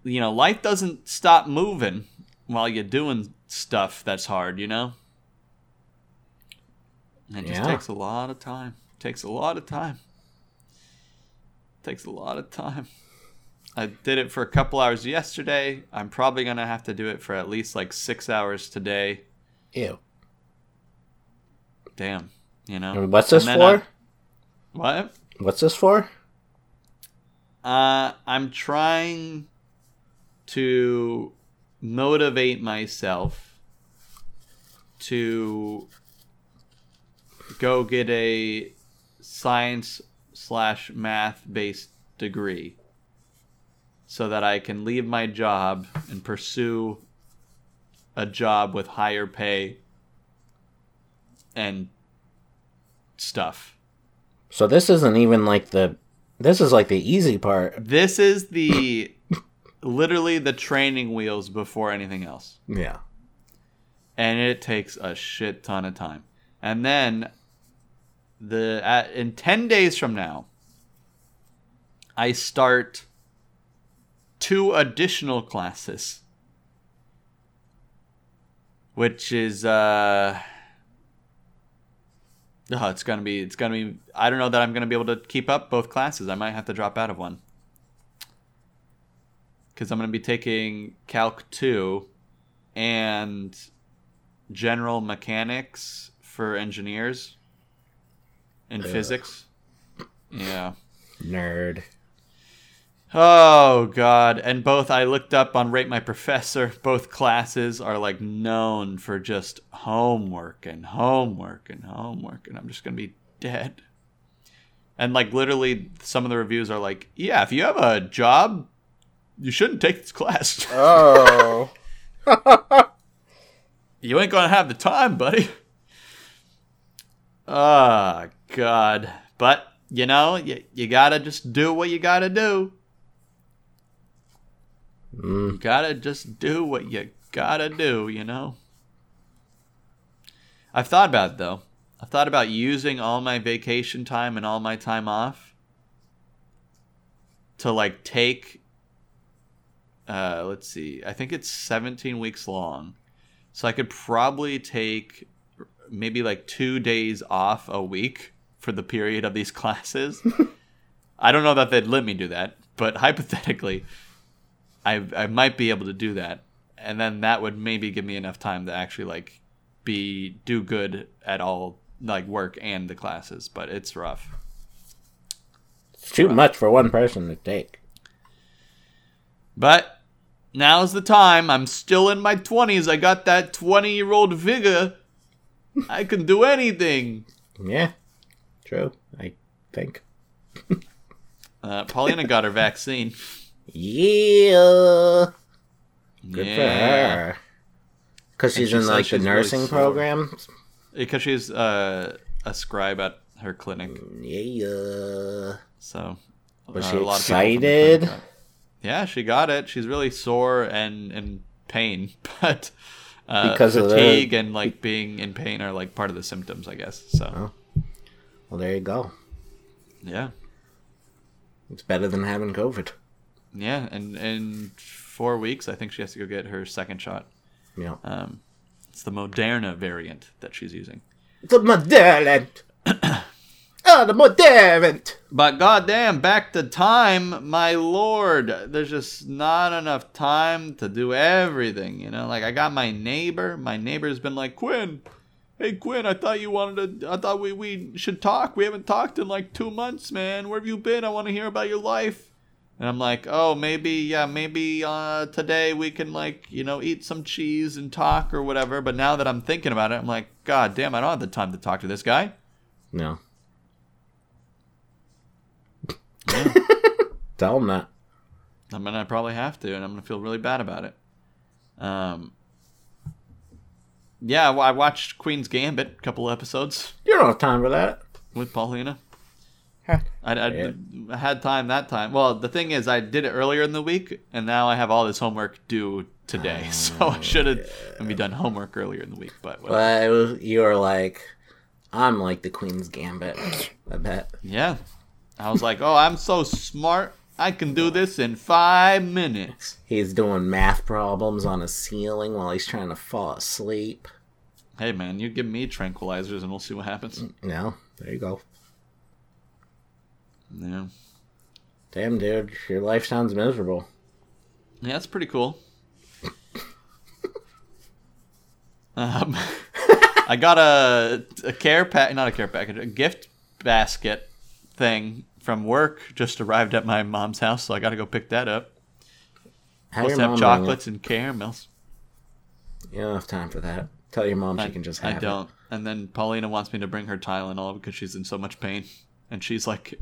you know, life doesn't stop moving while you're doing stuff that's hard, you know? It just Yeah. takes a lot of time. Takes a lot of time. Takes a lot of time. I did it for a couple hours yesterday. I'm probably gonna have to do it for at least like six hours today. Ew. Damn, you know. And what's this for? I- what? What's this for? Uh, I'm trying to motivate myself to go get a science slash math based degree so that I can leave my job and pursue a job with higher pay and stuff. So this isn't even like the. This is like the easy part. This is the literally the training wheels before anything else. Yeah. And it takes a shit ton of time. And then the at, in 10 days from now I start two additional classes which is uh Oh, it's gonna be. It's gonna be. I don't know that I'm gonna be able to keep up both classes. I might have to drop out of one because I'm gonna be taking Calc two and General Mechanics for engineers and Ugh. physics. Yeah. Nerd. Oh god, and both I looked up on Rate My Professor. Both classes are like known for just homework and homework and homework, and I'm just gonna be dead. And like literally, some of the reviews are like, "Yeah, if you have a job, you shouldn't take this class. Oh. you ain't gonna have the time, buddy." Ah, god. But you know, you, you gotta just do what you gotta do. Mm. You gotta just do what you gotta do, you know? I've thought about it though. I've thought about using all my vacation time and all my time off to like take uh let's see. I think it's 17 weeks long. So I could probably take maybe like 2 days off a week for the period of these classes I don't know that they'd let me do that, but hypothetically, I I might be able to do that, and then that would maybe give me enough time to actually like be do good at all like work and the classes. But it's rough. It's too much for one person to take. But now's the time. I'm still in my 20s. I got that 20 year old vigor. I can do anything. Yeah, true. I think. Uh, Paulina got her vaccine. Yeah. Good yeah. for her. Because she's she in says like the she's really nursing sore. program. Because she's uh, a scribe at her clinic. Yeah. So. Was uh, she a lot of people from the excited? Yeah, she got it. She's really sore and in pain, but uh, Because of the- fatigue and like being in pain are like part of the symptoms, I guess. So Oh. Well, there you go. yeah, It's better than having COVID. Yeah, and in four weeks, I think she has to go get her second shot. Yeah. Um, it's the Moderna variant that she's using. The Moderna. oh, the Moderna. But goddamn, back to time, my lord. There's just not enough time to do everything, you know? Like I got my neighbor. My neighbor's been like, Quinn, hey Quinn, I thought you wanted to I thought we, we should talk. We haven't talked in like two months, man. Where have you been? I want to hear about your life. And I'm like, oh, maybe, yeah, maybe uh, today we can, like, you know, eat some cheese and talk or whatever. But now that I'm thinking about it, I'm like, God damn, I don't have the time to talk to this guy. No. Tell him that. I mean, I probably have to, and I'm gonna feel really bad about it. Um, yeah, well, I watched Queen's Gambit, a couple episodes You don't have time for that. with Paulina. I, I, I had time that time. Well, the thing is, I did it earlier in the week, and now I have all this homework due today. so I oh, should have maybe done homework earlier in the week. But whatever. It was, you were like, I'm like the Queen's Gambit. I bet. yeah, I was like, oh, I'm so smart. I can do this in five minutes. He's doing math problems on a ceiling while he's trying to fall asleep. Hey, man, you give me tranquilizers, and we'll see what happens. Mm, no, there you go. Yeah. Damn, dude, your life sounds miserable. Yeah, that's pretty cool. um, I got a, a care pack, not a care package, a gift basket thing from work. Just arrived at my mom's house, so I got to go pick that up. Have Supposed to have chocolates and caramels. it. You don't have time for that. Tell your mom I, she can just I don't. And then Paulina wants me to bring her Tylenol because she's in so much pain, and she's like,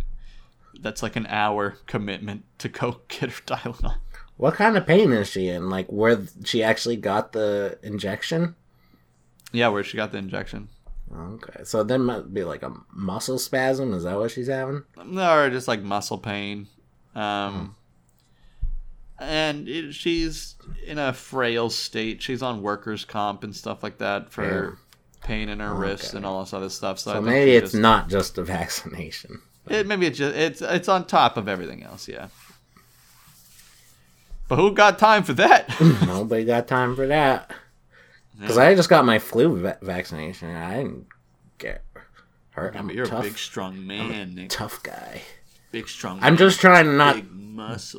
"That's like an hour commitment to go get her Tylenol." What kind of pain is she in? Like where th- she actually got the injection? Yeah, where she got the injection. Okay, so there might be like a muscle spasm. Is that what she's having? or just like muscle pain. Um, and it, she's in a frail state. She's on workers' comp and stuff like that for pain in her wrists and all this other stuff. So, So maybe it's just- not just a vaccination. It, maybe it's just it's it's on top of everything else. Yeah. But who got time for that? Nobody got time for that. Because I just got my flu va- vaccination. and I didn't get hurt. I'm a you're tough, a big, strong man, tough guy. Big, strong. I'm man. just trying to not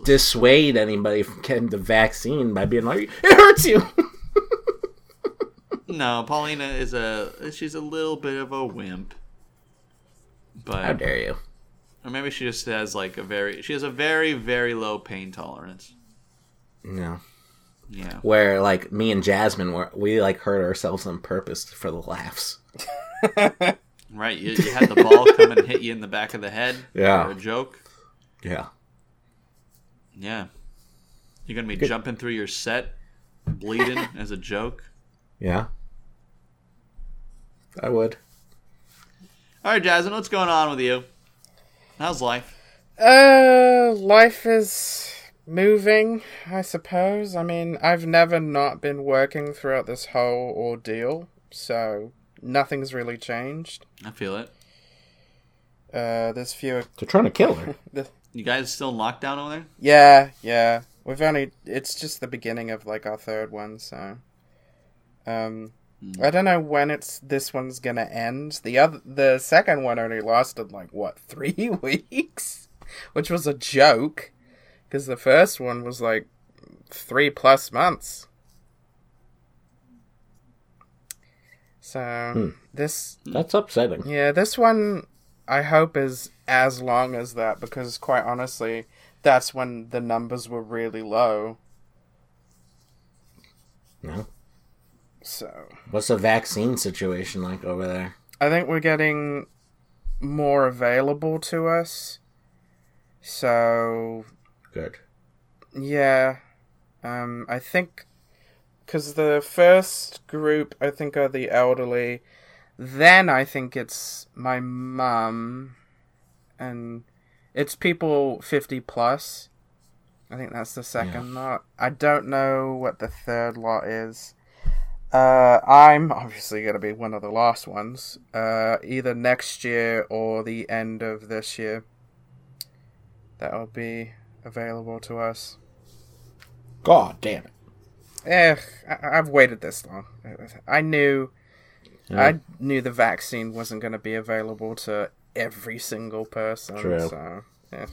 dissuade anybody from getting the vaccine by being like, it hurts you. no, Paulina is a she's a little bit of a wimp. But How dare you? Or maybe she just has like a very she has a very very low pain tolerance. No. Yeah. Where like me and Jasmine were, we like hurt ourselves on purpose for the laughs. Right. You, you had the ball come and hit you in the back of the head. Yeah. For a joke. Yeah. Yeah. You're gonna be jumping through your set, bleeding as a joke. Yeah. I would. All right, Jasmine, what's going on with you? How's life? Uh, life is moving, I suppose. I mean, I've never not been working throughout this whole ordeal, so nothing's really changed. I feel it. Uh, there's fewer. They're trying to kill her. The, You guys still in lockdown over there? yeah, yeah. We've only. It's just the beginning of like our third one, so. Um, I don't know when it's this one's gonna end. The other, the second one only lasted like what three weeks. which was a joke because the first one was like three plus months. So hmm. this, That's upsetting. yeah, this one I hope is as long as that because quite honestly, that's when the numbers were really low. No. So What's the vaccine situation like over there? I think we're getting more available to us. So Good. Yeah. Um, I think because the first group, I think, are the elderly. Then I think it's my mum, and it's people fifty plus. I think that's the second lot. I don't know what the third lot is. Uh, I'm obviously gonna be one of the last ones. Uh, either next year or the end of this year. That'll be available to us. God damn it. Eh, I- I've waited this long. I knew, Yeah. I knew the vaccine wasn't going to be available to every single person. True. So, eh.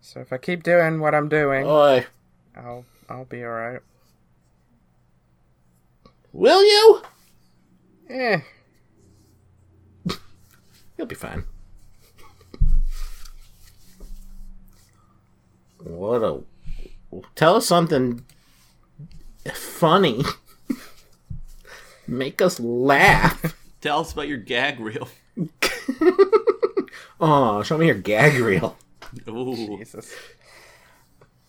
so if I keep doing what I'm doing, Oi. I'll I'll be alright. Will you? Eh, You'll be fine. What a. Tell us something funny. Make us laugh. Tell us about your gag reel. Oh, show me your gag reel. Ooh, Jesus.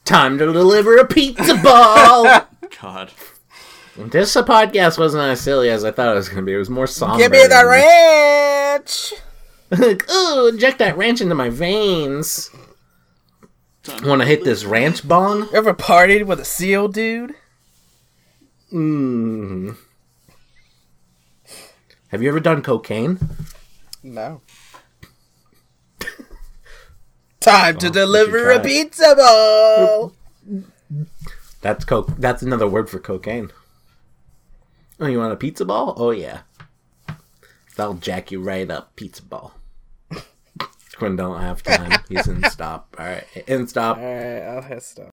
Time to deliver a pizza ball. God. This podcast wasn't as silly as I thought it was going to be. It was more somber. Give me the ranch. like, ooh, inject that ranch into my veins. Want to hit this ranch bong? Ever partied with a seal dude? Mmm. Have you ever done cocaine? No. Time to oh, you deliver a pizza ball. That's coke. That's another word for cocaine. Oh, you want a pizza ball? Oh yeah. That'll jack you right up, pizza ball. Quinn don't have time. He's in stop. All right, in stop. Alright, I'll hit stop.